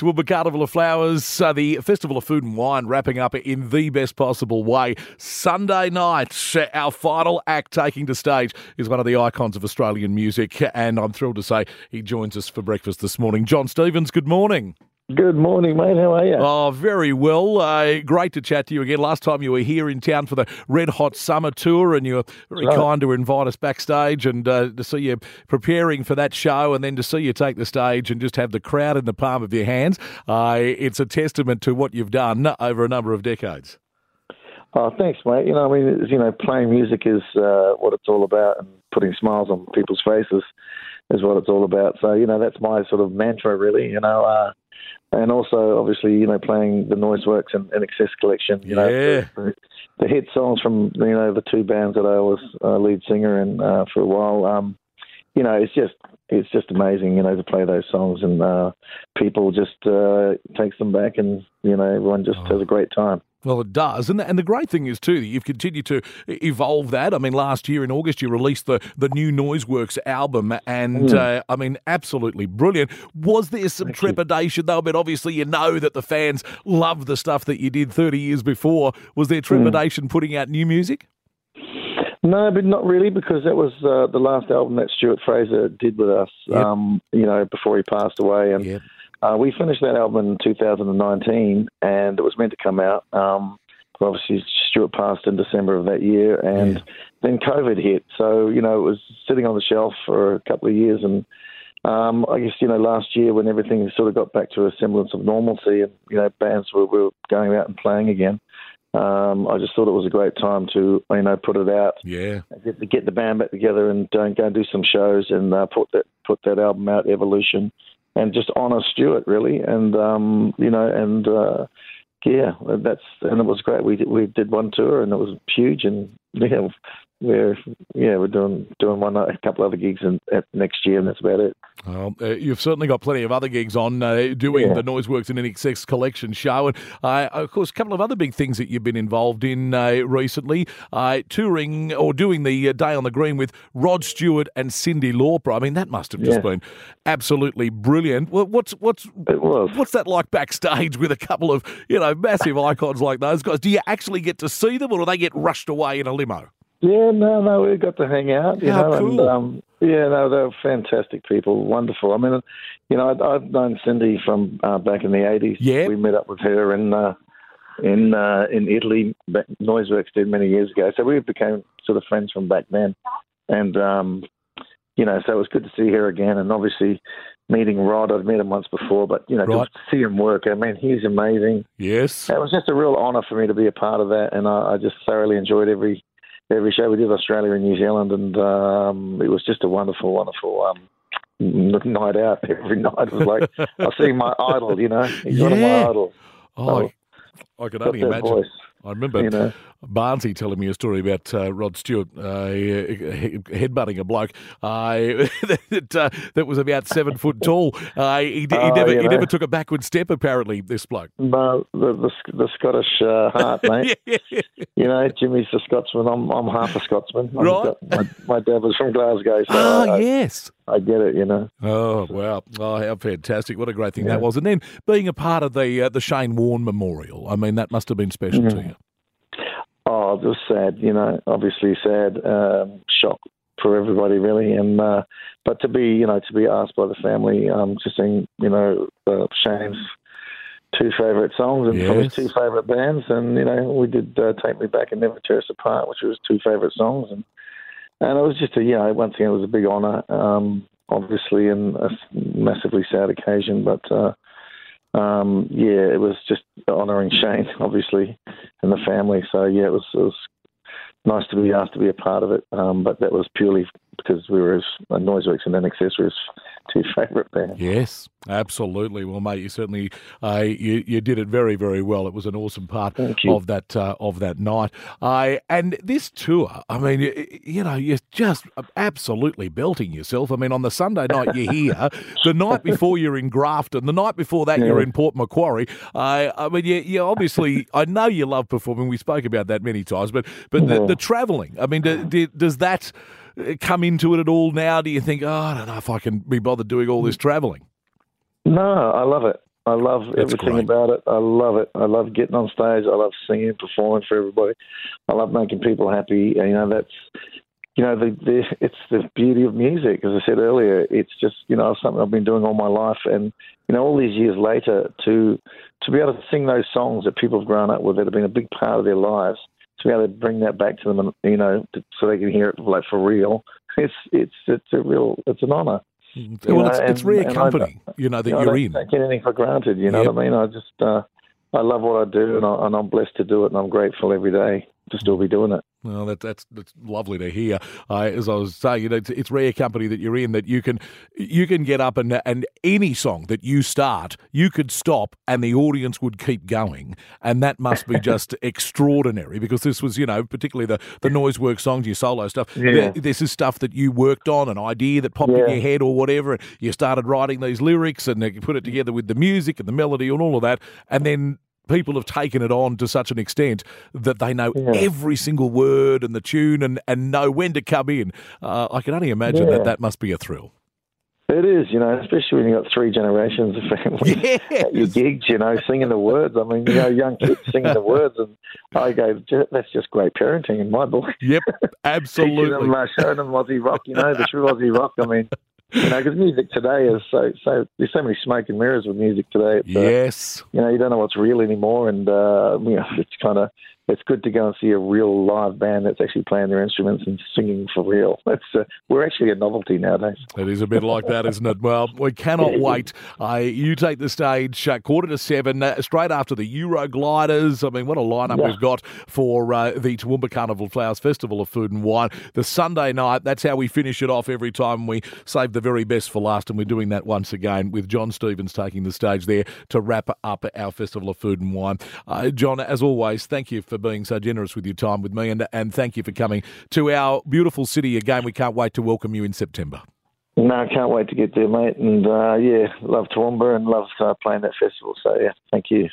Toowoomba Carnival of Flowers, uh, the Festival of Food and Wine wrapping up in the best possible way. Sunday night, our final act taking to stage is one of the icons of Australian music, and I'm thrilled to say he joins us for breakfast this morning. Jon Stevens, good morning. Good morning, mate. How are you? Oh, very well. Uh, great to chat to you again. Last time you were here in town for the Red Hot Summer Tour, and you were very right. kind to invite us backstage and uh, to see you preparing for that show, and then to see you take the stage and just have the crowd in the palm of your hands. Uh, it's a testament to what you've done over a number of decades. Oh, thanks, mate. You know, I mean, you know, playing music is uh, what it's all about, and putting smiles on people's faces is what it's all about. So, you know, that's my sort of mantra, really. You know uh, and also obviously you know playing the Noiseworks and, and INXS Collection. You yeah. know, the, the, hit songs from you know the two bands that I was uh, lead singer in uh, for a while. Um, you know, it's just it's just amazing, you know, to play those songs and uh, people just uh, takes them back, and you know everyone just oh. has a great time. Well, it does, and and the great thing is too that you've continued to evolve that. I mean, last year in August you released the the new Noiseworks album, and mm. uh, I mean, absolutely brilliant. Was there some Thank trepidation you. though? But obviously, you know that the fans love the stuff that you did thirty years before. Was there mm. trepidation mm. putting out new music? No, but not really, because that was uh, the last album that Stuart Fraser did with us. Yep. Um, you know, before he passed away, and. Yep uh, we finished that album in 2019, and it was meant to come out. Um, obviously, Stuart passed in December of that year, and yeah. then COVID hit. So you know, it was sitting on the shelf for a couple of years, and um, I guess you know, last year when everything sort of got back to a semblance of normalcy, and you know, bands were, were going out and playing again. Um, I just thought it was a great time to you know put it out, yeah, get, get the band back together and uh, go and do some shows and uh, put that put that album out, Evolution and just honour Stuart really, and um, you know, and uh, yeah, that's and it was great. We did, we did one tour and it was huge, and yeah, we're yeah we're doing doing one a couple other gigs in, next year, and that's about it. Well, uh, you've certainly got plenty of other gigs on uh, doing yeah. the Noiseworks and INXS collection show, and uh, of course a couple of other big things that you've been involved in uh, recently, uh, touring or doing the uh, Day on the Green with Rod Stewart and Cyndi Lauper. I mean that must have just yeah. been absolutely brilliant. What's what's what's that like backstage with a couple of you know massive icons like those guys? Do you actually get to see them, or do they get rushed away in a limo? Yeah, no, no, we got to hang out, you How know, cool. and um, yeah, no, they're fantastic people, wonderful. I mean, you know, I've, I've known Cyndi from uh, back in the eighties. Yeah, we met up with her in uh, in uh, in Italy. Noiseworks did many years ago, so we became sort of friends from back then, and um, you know, so it was good to see her again, and obviously meeting Rod. I'd met him once before, but you know, right. to see him work, I mean, he's amazing. Yes, it was just a real honour for me to be a part of that, and I, I just thoroughly enjoyed every every show we did Australia and New Zealand, and um, it was just a wonderful, wonderful um, night out. Every night it was like I see my idol, you know, he's yeah. one of my idols. Oh, so, I could only imagine. Voice. I remember you know. Barnsey telling me a story about uh, Rod Stewart uh, headbutting a bloke uh, that, uh, that was about seven foot tall. Uh, he, he, oh, never, he never took a backward step, apparently, this bloke. No, the, the, the Scottish uh, heart, mate. yeah. You know, Jimmy's a Scotsman. I'm, I'm half a Scotsman. Right. My, my, dad was from Glasgow. So oh, I, yes. I get it, you know. Oh, wow. Oh, how fantastic. What a great thing yeah. that was. And then being a part of the, the Shane Warne Memorial, I mean, that must have been special mm. to you. Oh, it was sad, you know, obviously sad, um, shock for everybody really, and uh, but to be, you know, to be asked by the family um, to sing, you know, uh, Shane's two favourite songs and yes. from his two favourite bands, and you know, we did uh, "Take Me Back" and "Never Tear Us Apart," which was two favourite songs, and and it was just a, you know, once again, it was a big honour, um, obviously, and a massively sad occasion, but. Uh, um, yeah, it was just honouring Shane, obviously, and the family. So yeah, it was, it was nice to be asked to be a part of it. Um, but that was purely because we were as Noiseworks and his two favourite bands. Yes, absolutely. Well, mate, you certainly uh, you you did it very very well. It was an awesome part of that uh, of that night. Uh, and this tour, I mean, you, you, know, you're just absolutely belting yourself. I mean, on the Sunday night you're here, the night before you're in Grafton, the night before that yeah. you're in Port Macquarie. Uh, I mean, you, you obviously, I know you love performing. We spoke about that many times, but but yeah. the, the travelling. I mean, do, do, does that come into it at all now? Do you think, oh, I don't know if I can be bothered doing all this travelling? No, I love it. I love That's everything great. about it. I love it. I love getting on stage. I love singing, performing for everybody. I love making people happy. You know, that's you know, the, the it's the beauty of music. As I said earlier, it's just you know something I've been doing all my life, and you know, all these years later, to to be able to sing those songs that people have grown up with that have been a big part of their lives, to be able to bring that back to them, and you know, to, so they can hear it like for real. It's it's it's a real it's an honour. well, it's, it's rare and company, you know, that you know, you're I in. don't take anything for granted. You know Yep. what I mean? I just uh, I love what I do, and, I, and I'm blessed to do it, and I'm grateful every day to still be doing it. Well, that, that's that's lovely to hear. Uh, as I was saying, you know, it's, it's rare company that you're in that you can you can get up and and any song that you start, you could stop and the audience would keep going, and that must be just extraordinary because this was, you know, particularly the the Noiseworks songs, your solo stuff. Yeah. th- This is stuff that you worked on, an idea that popped in your head or whatever. and You started writing these lyrics and you put it together with the music and the melody and all of that, and then people have taken it on to such an extent that they know Yeah. every single word and the tune and, and know when to come in. Uh, I can only imagine Yeah. that that must be a thrill. It is, you know, especially when you've got three generations of family at your Yes. gigs, you know, singing the words. I mean, you know, young kids singing the words, and I go, that's just great parenting in my book. Yep, Teaching absolutely. them, uh, showing them Aussie rock, you know, the true Aussie rock. I mean, you know, because music today is so so. There's so many smoke and mirrors with music today. It's, uh, Yes. you know, you don't know what's real anymore, and uh, you know, it's kind of it's good to go and see a real live band that's actually playing their instruments and singing for real. That's uh, we're actually a novelty nowadays. It is a bit like that, isn't it? Well, we cannot wait. Uh, you take the stage uh, quarter to seven, uh, straight after the Eurogliders. I mean, what a lineup Yeah. we've got for uh, the Toowoomba Carnival Flowers Festival of Food and Wine. The Sunday night, that's how we finish it off every time we save the very best for last, and we're doing that once again with Jon Stevens taking the stage there to wrap up our Festival of Food and Wine. Uh, Jon, as always, thank you for being so generous with your time with me, and, and thank you for coming to our beautiful city again. We can't wait to welcome you in September. No, I can't wait to get there, mate. And uh, yeah, love Toowoomba and love uh, playing that festival. So yeah, thank you.